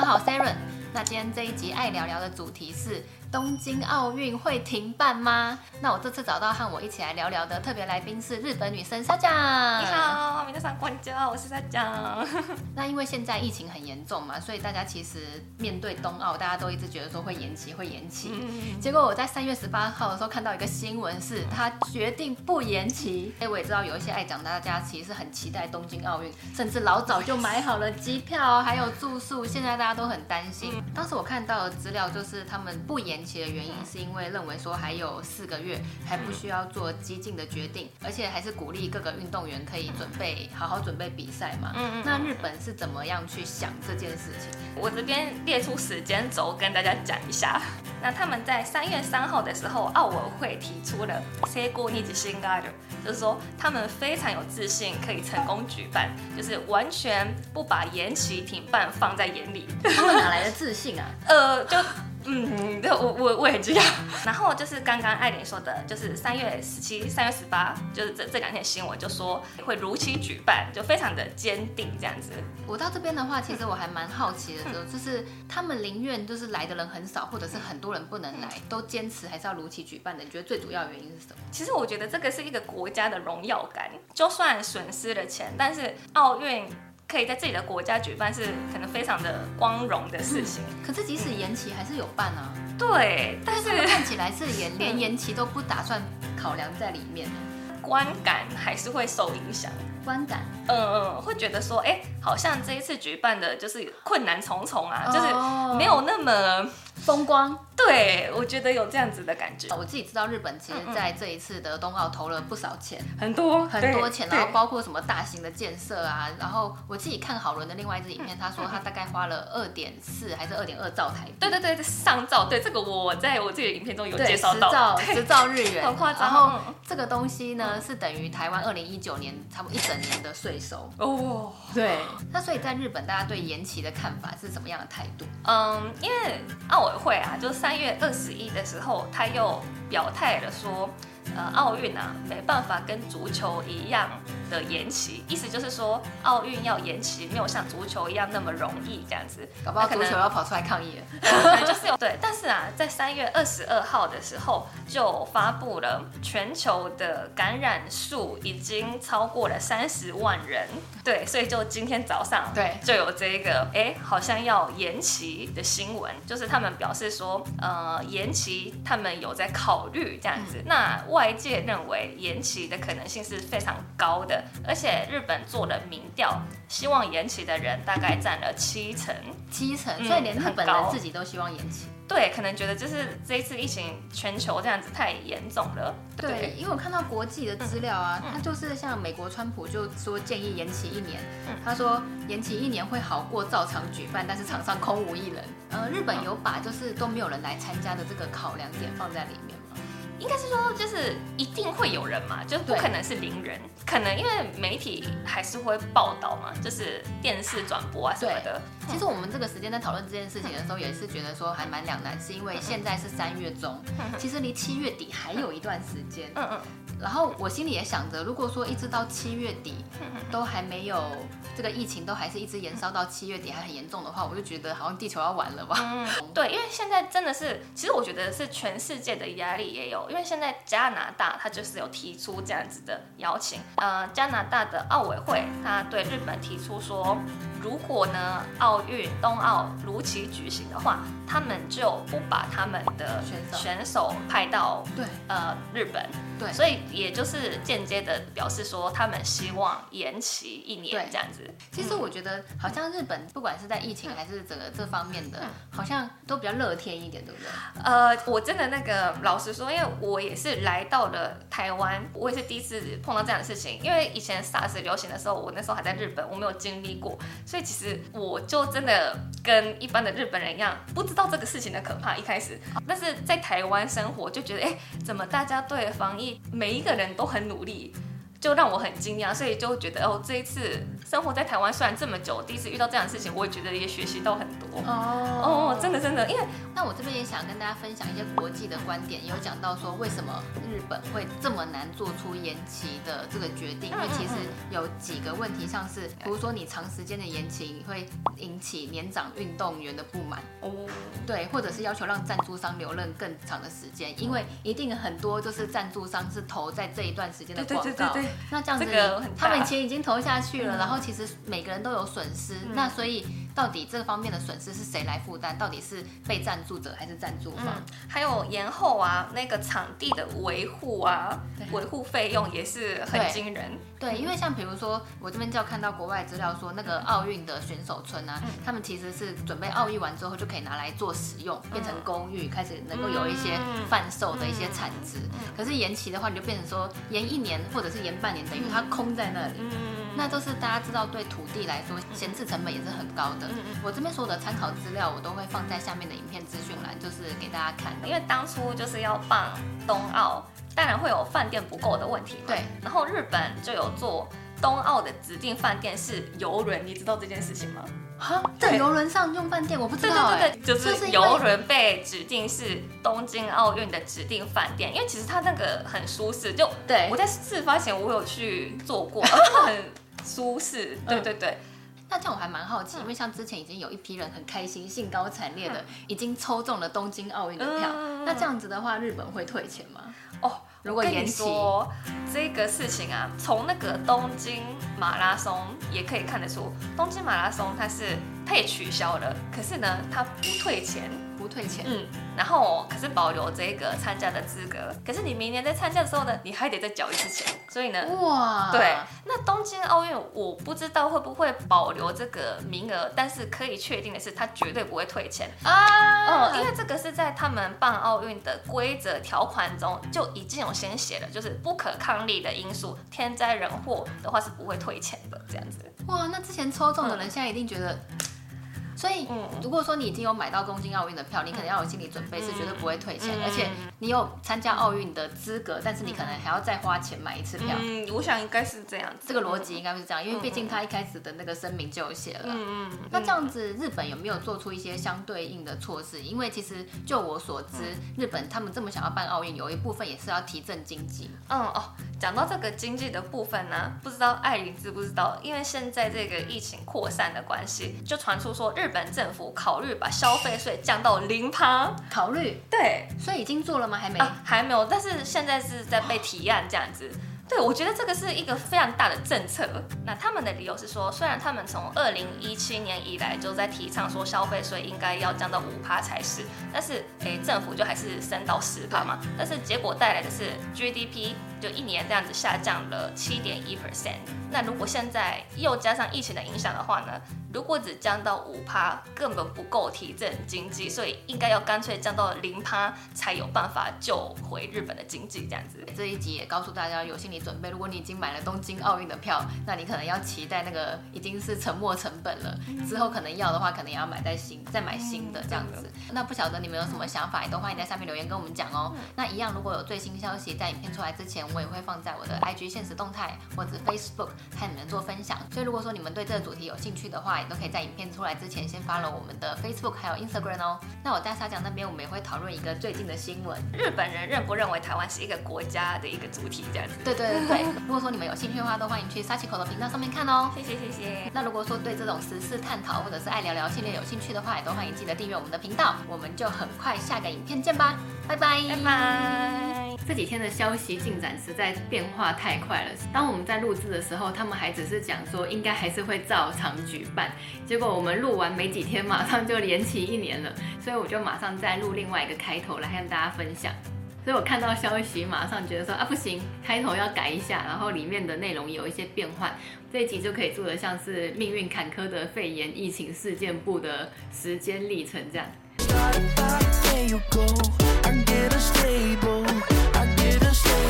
们好，Siren。那今天这一集爱聊聊的主题是。东京奥运会停办吗？那我这次找到和我一起来聊聊的特别来宾是日本女生莎酱。你好，皆さんこんにちは，我是莎酱。那因为现在疫情很严重嘛，所以大家其实面对冬奥，大家都一直觉得说会延期，会延期。嗯、结果我在三月十八号的时候看到一个新闻，是他决定不延期。哎，我也知道有一些爱讲大家其实是很期待东京奥运，甚至老早就买好了机票，还有住宿。现在大家都很担心。当时我看到的资料就是他们不延。 的原因是因为认为说还有四个月还不需要做激进的决定，而且还是鼓励各个运动员可以准备好好准备比赛嘛。嗯嗯。那日本是怎么样去想这件事情？我这边列出时间轴跟大家讲一下。那他们在三月三号的时候，奥委会提出了“成功に自信がある”，就是说他们非常有自信可以成功举办，就是完全不把延期停办放在眼里。他们哪来的自信啊？呃，就。 嗯，对，我我我也知道。然后就是刚刚艾琳说的，就是三月十七、三月十八，就是这这两天新闻就说会如期举办，就非常的坚定这样子。我到这边的话，其实我还蛮好奇的，就 就是他们宁愿就是来的人很少，或者是很多人不能来，都坚持还是要如期举办的。你觉得最主要的原因是什么？其实我觉得这个是一个国家的荣耀感，就算损失了钱，但是奥运。可以在自己的国家举办是可能非常的光荣的事情，嗯，可是即使延期还是有办啊。对，但是，看起来是延连延期都不打算考量在里面，观感还是会受影响。观感，嗯嗯，会觉得说，哎，好像这一次举办的就是困难重重啊，哦、就是没有那么风光。对，我觉得有这样子的感觉。我自己知道日本其实在这一次的冬奥投了不少钱，很多很多钱，然后包括什么大型的建设啊。然后我自己看好伦的另外一支影片，他说他大概花了二点四还是二点二兆台币。对对对，上兆。对，这个我在我自己的影片中有介绍到。十兆十兆日元，很夸张。然后这个东西呢，是等于台湾二零一九年差不多一整年的税收。哦，对。那所以在日本，大家对延期的看法是什么样的态度？嗯，因为奥委会啊，就三月二十一的时候，他又表态了说。呃，奥运啊，没办法跟足球一样的延期，意思就是说，奥运要延期，没有像足球一样那么容易这样子。搞不好足球要跑出来抗议 就是有对，但是啊，在三月二十二号的时候，就发布了全球的感染数已经超过了三十万人。对，所以就今天早上，对，就有这个，哎，好像要延期的新闻，就是他们表示说，呃，延期，他们有在考虑这样子。嗯、那外界认为延期的可能性是非常高的，而且日本做了民调，希望延期的人大概占了七成，七成，所以连日本人自己都希望延期。对，可能觉得就是这一次疫情全球这样子太严重了。对，对，因为我看到国际的资料啊，他、嗯、就是像美国川普就说建议延期一年，嗯、他说延期一年会好过照常举办，但是场上空无一人。呃，日本有把就是都没有人来参加的这个考量点放在里面。应该是说，就是一定会有人嘛，就不可能是零人。可能因为媒体还是会报道嘛，就是电视转播啊什么的。其实我们这个时间在讨论这件事情的时候，也是觉得说还蛮两难，是因为现在是三月中，其实离七月底还有一段时间。嗯嗯。然后我心里也想着，如果说一直到七月底都还没有这个疫情，都还是一直延烧到七月底还很严重的话，我就觉得好像地球要完了吧。嗯，对，因为现在真的是，其实我觉得是全世界的压力也有，因为现在加拿大他就是有提出这样子的邀请，呃，加拿大的奥委会他对日本提出说，如果呢奥运冬奥如期举行的话，他们就不把他们的选手派到对呃日本，对，所以。也就是间接的表示说，他们希望延期一年这样子。其实我觉得，好像日本不管是在疫情还是整个这方面的，好像都比较乐天一点，对不对？呃，我真的那个老实说，因为我也是来到了台湾，我也是第一次碰到这样的事情。因为以前 SARS 流行的时候，我那时候还在日本，我没有经历过，所以其实我就真的跟一般的日本人一样，不知道这个事情的可怕。一开始，但是在台湾生活就觉得，哎，怎么大家对防疫每一个人都很努力，就让我很惊讶，所以就觉得哦，这一次生活在台湾虽然这么久，第一次遇到这样的事情，我也觉得也学习到很多。哦。哦，真的真的，因为那我这边也想跟大家分享一些国际的观点，有讲到说为什么日本会这么难做出延期的这个决定，因为其实有几个问题，像是比如说你长时间的延期会引起年长运动员的不满。哦，对，或者是要求让赞助商留任更长的时间，因为一定很多就是赞助商是投在这一段时间的广告。对对对对。那这样子，这个他们钱已经投下去了，嗯、然后其实每个人都有损失。嗯、那所以到底这方面的损失是谁来负担？到底是被赞助者还是赞助方？嗯、还有延后啊，那个场地的维护啊，维护费用也是很惊人。对，因为像比如说，我这边就要看到国外资料说，那个奥运的选手村啊，嗯、他们其实是准备奥运完之后就可以拿来做使用，变成公寓，开始能够有一些贩售的一些产值。嗯嗯、可是延期的话，你就变成说延一年或者是延半年，等于它空在那里。嗯嗯那都是大家知道，对土地来说，闲置成本也是很高的。我这边所有的参考资料，我都会放在下面的影片资讯栏，就是给大家看。因为当初就是要办冬奥，当然会有饭店不够的问题。对。然后日本就有做冬奥的指定饭店是游轮，你知道这件事情吗？哈，在游轮上用饭店，我不知道。对对对，就是游轮被指定是东京奥运的指定饭店，因为其实它那个很舒适。就对，我在事发前我有去做过，很舒适。对对对。那这样我还蛮好奇，因为像之前已经有一批人很开心、兴高采烈的已经抽中了东京奥运的票，那这样子的话，日本会退钱吗？哦。如果延期，这个事情啊，从那个东京马拉松也可以看得出，东京马拉松它是被取消了，可是呢，它不退钱。不退钱，嗯，然后可是保留这个参加的资格，可是你明年在参加的时候呢，你还得再缴一次钱，所以呢，哇，对，那东京奥运我不知道会不会保留这个名额，但是可以确定的是，他绝对不会退钱。啊，嗯，因为这个是在他们办奥运的规则条款中就已经有先写了，就是不可抗力的因素，天灾人祸的话是不会退钱的，这样子。哇，那之前抽中的人现在一定觉得。所以，如果说你已经有买到东京奥运的票，你可能要有心理准备，是绝对不会退钱，而且你有参加奥运的资格，但是你可能还要再花钱买一次票。嗯，我想应该是这样子，这个逻辑应该是这样，因为毕竟他一开始的那个声明就有写了。嗯嗯。那这样子，日本有没有做出一些相对应的措施？因为其实就我所知，日本他们这么想要办奥运，有一部分也是要提振经济。嗯哦，讲到这个经济的部分呢，不知道艾琳知不知道？因为现在这个疫情扩散的关系，就传出说日。日本政府考虑把消费税降到零趴，考虑对，所以已经做了吗？还没，啊，还没有，但是现在是在被提案这样子。对，我觉得这个是一个非常大的政策。那他们的理由是说，虽然他们从二零一七年以来就在提倡说消费税应该要降到五趴才是，但是诶，政府就还是升到十趴嘛。但是结果带来的是 GDP 就一年这样子下降了七点一 percent。那如果现在又加上疫情的影响的话呢？如果只降到五趴，根本不够提振经济，所以应该要干脆降到零趴，才有办法救回日本的经济。这样子，这一集也告诉大家有心理准备。如果你已经买了东京奥运的票，那你可能要期待那个已经是沉没成本了。之后可能要的话，可能也要买再新，再买新的这样子。那不晓得你们有什么想法，也都欢迎在下面留言跟我们讲哦。那一样，如果有最新消息，在影片出来之前，我也会放在我的 IG 现实动态或者 Facebook 和你们做分享。所以如果说你们对这个主题有兴趣的话，也都可以在影片出来之前先 follow 我们的 Facebook 还有 Instagram 哦。那我在沙讲那边，我们也会讨论一个最近的新闻：日本人认不认为台湾是一个国家的一个主体？这样子。对对对对。如果说你们有兴趣的话，都欢迎去沙奇口的频道上面看哦。谢谢谢谢。那如果说对这种时事探讨或者是爱聊聊系列有兴趣的话，也都欢迎记得订阅我们的频道。我们就很快下个影片见吧，拜拜拜拜。这几天的消息进展实在变化太快了。当我们在录制的时候，他们还只是讲说应该还是会照常举办，结果我们录完没几天，马上就延期一年了，所以我就马上再录另外一个开头来跟大家分享。所以我看到消息，马上觉得说啊不行，开头要改一下，然后里面的内容有一些变换，这一集就可以做得像是命运坎坷的肺炎疫情事件簿的时间历程这样。just stay